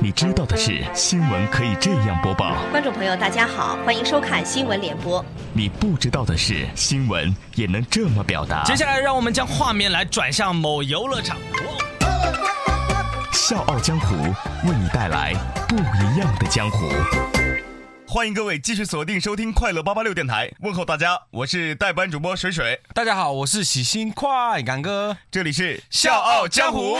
你知道的是，新闻可以这样播报。观众朋友，大家好，欢迎收看新闻联播。你不知道的是，新闻也能这么表达。接下来，让我们将画面来转向某游乐场。笑傲江湖为你带来不一样的江湖。欢迎各位继续锁定收听快乐八八六电台，问候大家，我是代班主播水水。大家好，我是喜新快感哥，这里是笑傲江湖。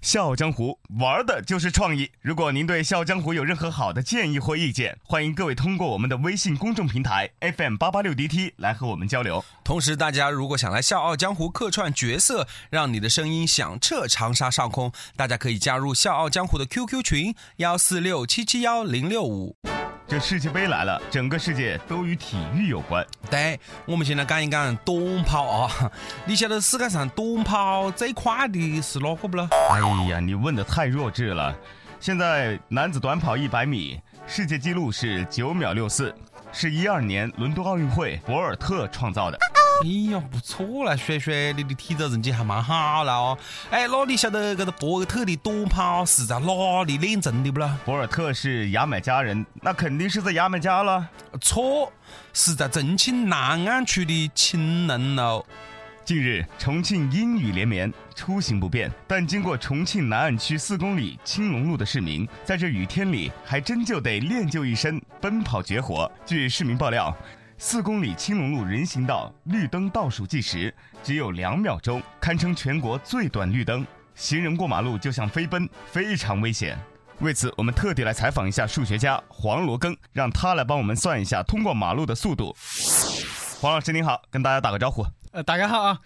笑傲江湖玩的就是创意。如果您对笑傲江湖有任何好的建议或意见，欢迎各位通过我们的微信公众平台 FM 八八六 DT 来和我们交流。同时，大家如果想来笑傲江湖客串角色，让你的声音响彻长沙上空，大家可以加入笑傲江湖的 QQ 群幺四六七七幺零六五。这世界杯来了，整个世界都与体育有关。对，我们现在讲一讲短跑啊，你晓得世界上短跑最快的是哪个不咯？哎呀，你问的太弱智了。现在男子短跑一百米世界纪录是九秒六四，是一二年伦敦奥运会博尔特创造的。哎呀，不错啦，水水，你的体质成绩还蛮好了哦。哎，那你晓得这个博尔特的短跑是在哪里练成的不啦？博尔特是牙买加人，那肯定是在牙买加了。错，是在重庆南岸区的青龙路。近日，重庆阴雨连绵，出行不便，但经过重庆南岸区四公里青龙路的市民，在这雨天里还真就得练就一身奔跑绝活。据市民爆料。四公里青龙路人行道绿灯倒数计时只有两秒钟，堪称全国最短绿灯。行人过马路就像飞奔，非常危险。为此，我们特地来采访一下数学家黄罗庚，让他来帮我们算一下通过马路的速度。黄老师您好，跟大家打个招呼。呃，大家好啊。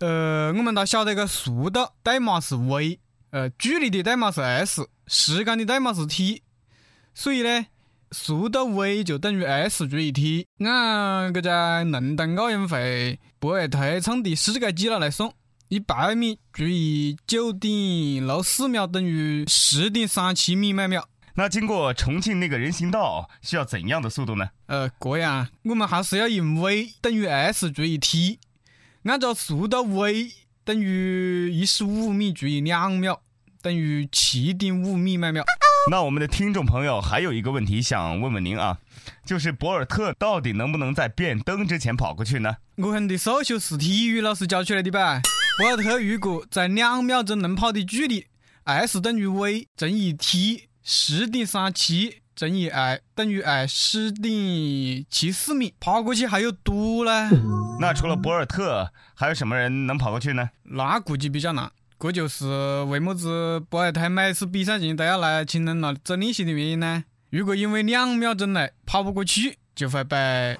呃，我们都晓得个速度代码是 v，呃，距离的代码是 s，时间的代码是 t，所以呢。速度 v 就等于 s 除以 t，按这在伦敦奥运会博尔特创的世界纪录来算，一百米除以九点六四秒等于十点三七米每秒。那经过重庆那个人行道需要怎样的速度呢？呃，这样我们还是要用 v 等于 s 除以 t，按照速度 v 等于一十五米除以两秒等于七点五米每秒。那我们的听众朋友还有一个问题想问问您啊，就是博尔特到底能不能在变灯之前跑过去呢？我们的数学是体育老师教出来的吧？博尔特如果在两秒钟能跑的距离，s 等于 v 乘以 t，十点三七乘以 i 等于 i 十点七四米，跑过去还有多呢？那除了博尔特，还有什么人能跑过去呢？那估计比较难。这就是为么子博尔特每次比赛前都要来青龙路做练习的原因呢？如果因为两秒钟内跑不过去，就会被。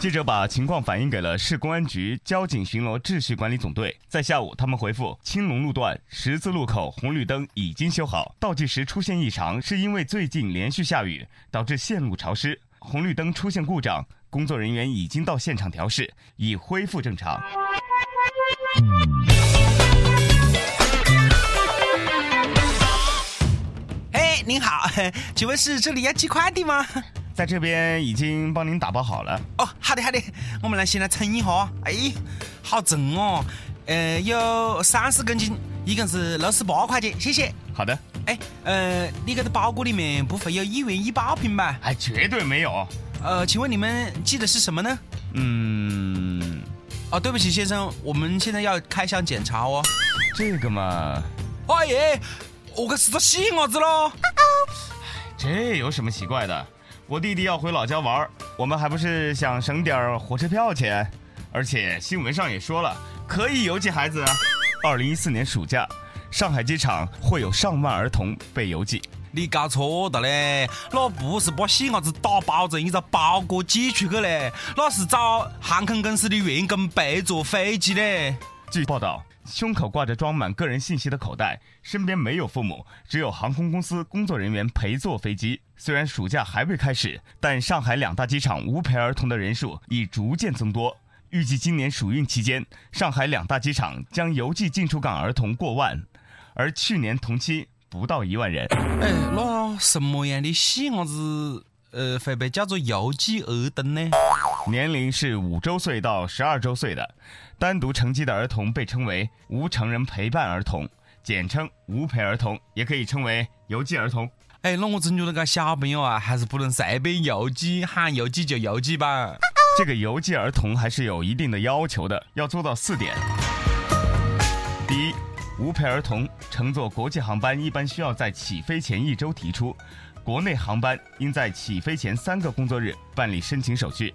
记者把情况反映给了市公安局交警巡逻秩序管理总队，在下午，他们回复：青龙路段十字路口红绿灯已经修好，倒计时出现异常，是因为最近连续下雨，导致线路潮湿，红绿灯出现故障。工作人员已经到现场调试，已恢复正常。哎，您好，请问是这里要寄快递吗？在这边已经帮您打包好了。哦，好的好的，我们来先来称一下。哎，好重哦，呃，有三十公斤，一共是六十八块钱，谢谢。好的。哎，呃，你这个包裹里面不会有一元一包品吧？哎，绝对没有。呃，请问你们寄的是什么呢？嗯，哦，对不起，先生，我们现在要开箱检查哦。这个嘛，哎耶，我可是个细伢子喽。这有什么奇怪的？我弟弟要回老家玩，我们还不是想省点火车票钱？而且新闻上也说了，可以邮寄孩子。二零一四年暑假，上海机场会有上万儿童被邮寄。你搞错哒嘞，那不是把细伢子打包成一个包裹寄出去嘞，那是找航空公司的员工陪坐飞机嘞。据报道，胸口挂着装满个人信息的口袋，身边没有父母，只有航空公司工作人员陪坐飞机。虽然暑假还未开始，但上海两大机场无陪儿童的人数已逐渐增多。预计今年暑运期间，上海两大机场将邮寄进出港儿童过万。而去年同期不到一万人。哎，那什么样的细伢子呃会被叫做游击儿童呢？年龄是五周岁到十二周岁的，单独成绩的儿童被称为无成人陪伴儿童，简称无陪儿童，也可以称为游击儿童。哎，那我真觉得个小朋友啊，还是不能随便游击，喊游击就游击吧。这个游击儿童还是有一定的要求的，要做到四点。第一，无陪儿童乘坐国际航班一般需要在起飞前一周提出，国内航班应在起飞前三个工作日办理申请手续。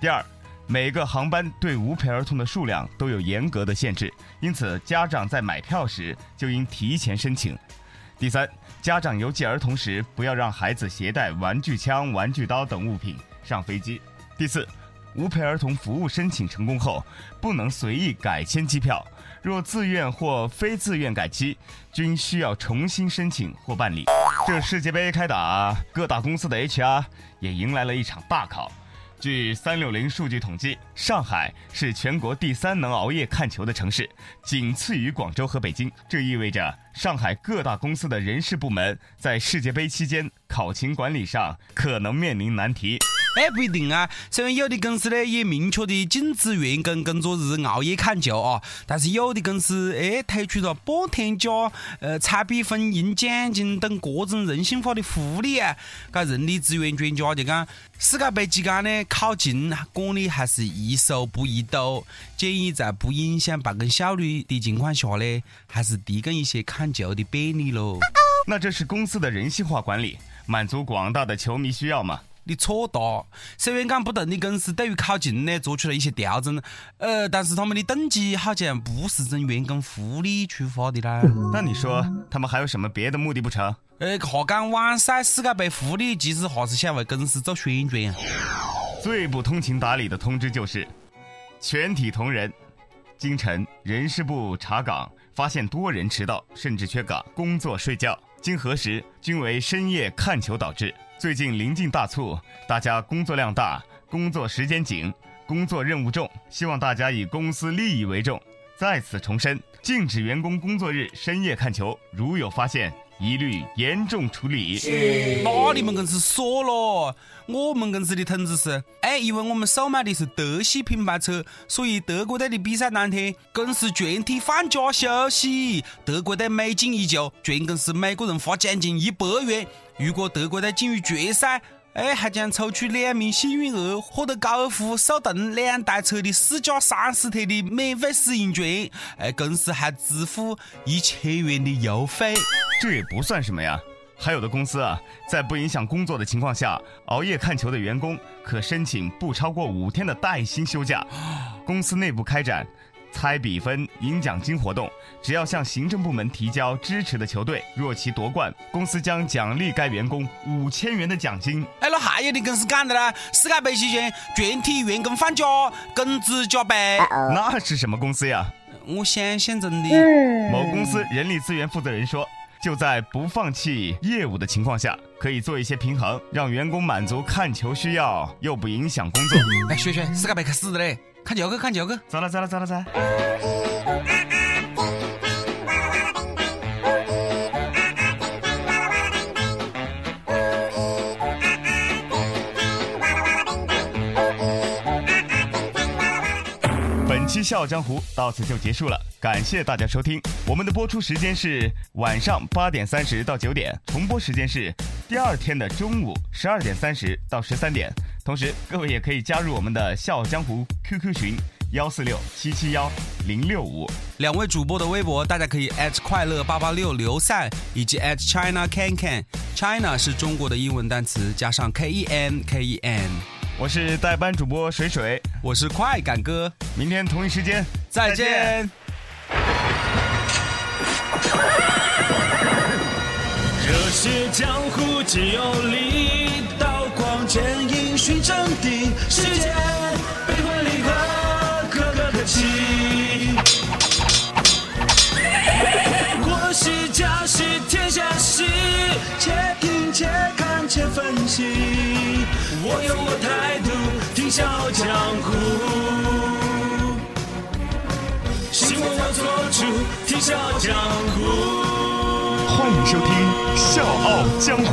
第二，每个航班对无陪儿童的数量都有严格的限制，因此家长在买票时就应提前申请。第三，家长邮寄儿童时不要让孩子携带玩具枪、玩具刀等物品上飞机。第四，无陪儿童服务申请成功后，不能随意改签机票，若自愿或非自愿改期，均需要重新申请或办理。这世界杯开打，各大公司的 HR 也迎来了一场大考。据三六零数据统计，上海是全国第三能熬夜看球的城市，仅次于广州和北京。这意味着上海各大公司的人事部门在世界杯期间考勤管理上可能面临难题。哎，不一定啊。虽然有的公司呢也明确的禁止员工工作日熬夜看球啊，但是有的公司哎推出了半天假、呃彩笔分赢奖金等各种人性化的福利啊。这人力资源专家就讲，世界杯期间呢考勤管理还是宜收不宜抖，建议在不影响办公效率的情况下呢，还是提供一些看球的便利喽。那这是公司的人性化管理，满足广大的球迷需要吗？你错哒，虽然讲不同的公司对于考勤呢做出了一些调整，呃，但是他们的动机好像不是从员工福利出发的啦。那你说他们还有什么别的目的不成？呃，下岗晚赛世界杯福利，其实还是想为公司做宣传啊。最不通情达理的通知就是，全体同仁，今晨人事部查岗，发现多人迟到甚至缺岗，工作睡觉，经核实均为深夜看球导致。最近临近大促，大家工作量大，工作时间紧，工作任务重，希望大家以公司利益为重。再次重申，禁止员工工作日深夜看球，如有发现，一律严重处理。那你们公司说了，我们公司的通知是：哎，因为我们售卖的是德系品牌车，所以德国队的比赛当天，公司全体放假休息。德国队每进一球，全公司每个人发奖金一百元。如果德国队进入决赛，哎，还将抽取两名幸运儿，获得高尔夫手动两台车的试驾三十特的免费使用权。哎，公司还支付一千元的邮费。这也不算什么呀。还有的公司啊，在不影响工作的情况下，熬夜看球的员工可申请不超过五天的带薪休假。公司内部开展。猜比分、赢奖金活动，只要向行政部门提交支持的球队，若其夺冠，公司将奖励该员工五千元的奖金。哎，那还有的公司干的呢？世界杯期间，全体员工放假，工资加倍。那是什么公司呀？我想象中的某公司人力资源负责人说，就在不放弃业务的情况下，可以做一些平衡，让员工满足看球需要，又不影响工作。哎，轩轩，世界杯开始了嘞！看九哥，看九哥，走了，走了，走了，走。本期《笑傲江湖》到此就结束了，感谢大家收听。我们的播出时间是晚上八点三十到九点，重播时间是第二天的中午十二点三十到十三点。同时，各位也可以加入我们的《笑傲江湖》QQ 群幺四六七七幺零六五。两位主播的微博，大家可以快乐八八六刘赛以及 China Can Can。China 是中国的英文单词，加上 K E N K E N。我是代班主播水水，我是快感哥。明天同一时间再见。热血江湖只有力，刀光剑影寻真谛。世间悲欢离合，个个可期。国事家事天下事，且听且看且分析。我有我态度，听笑傲江湖。行我做主，听笑傲江湖。欢迎收听《笑傲江湖》。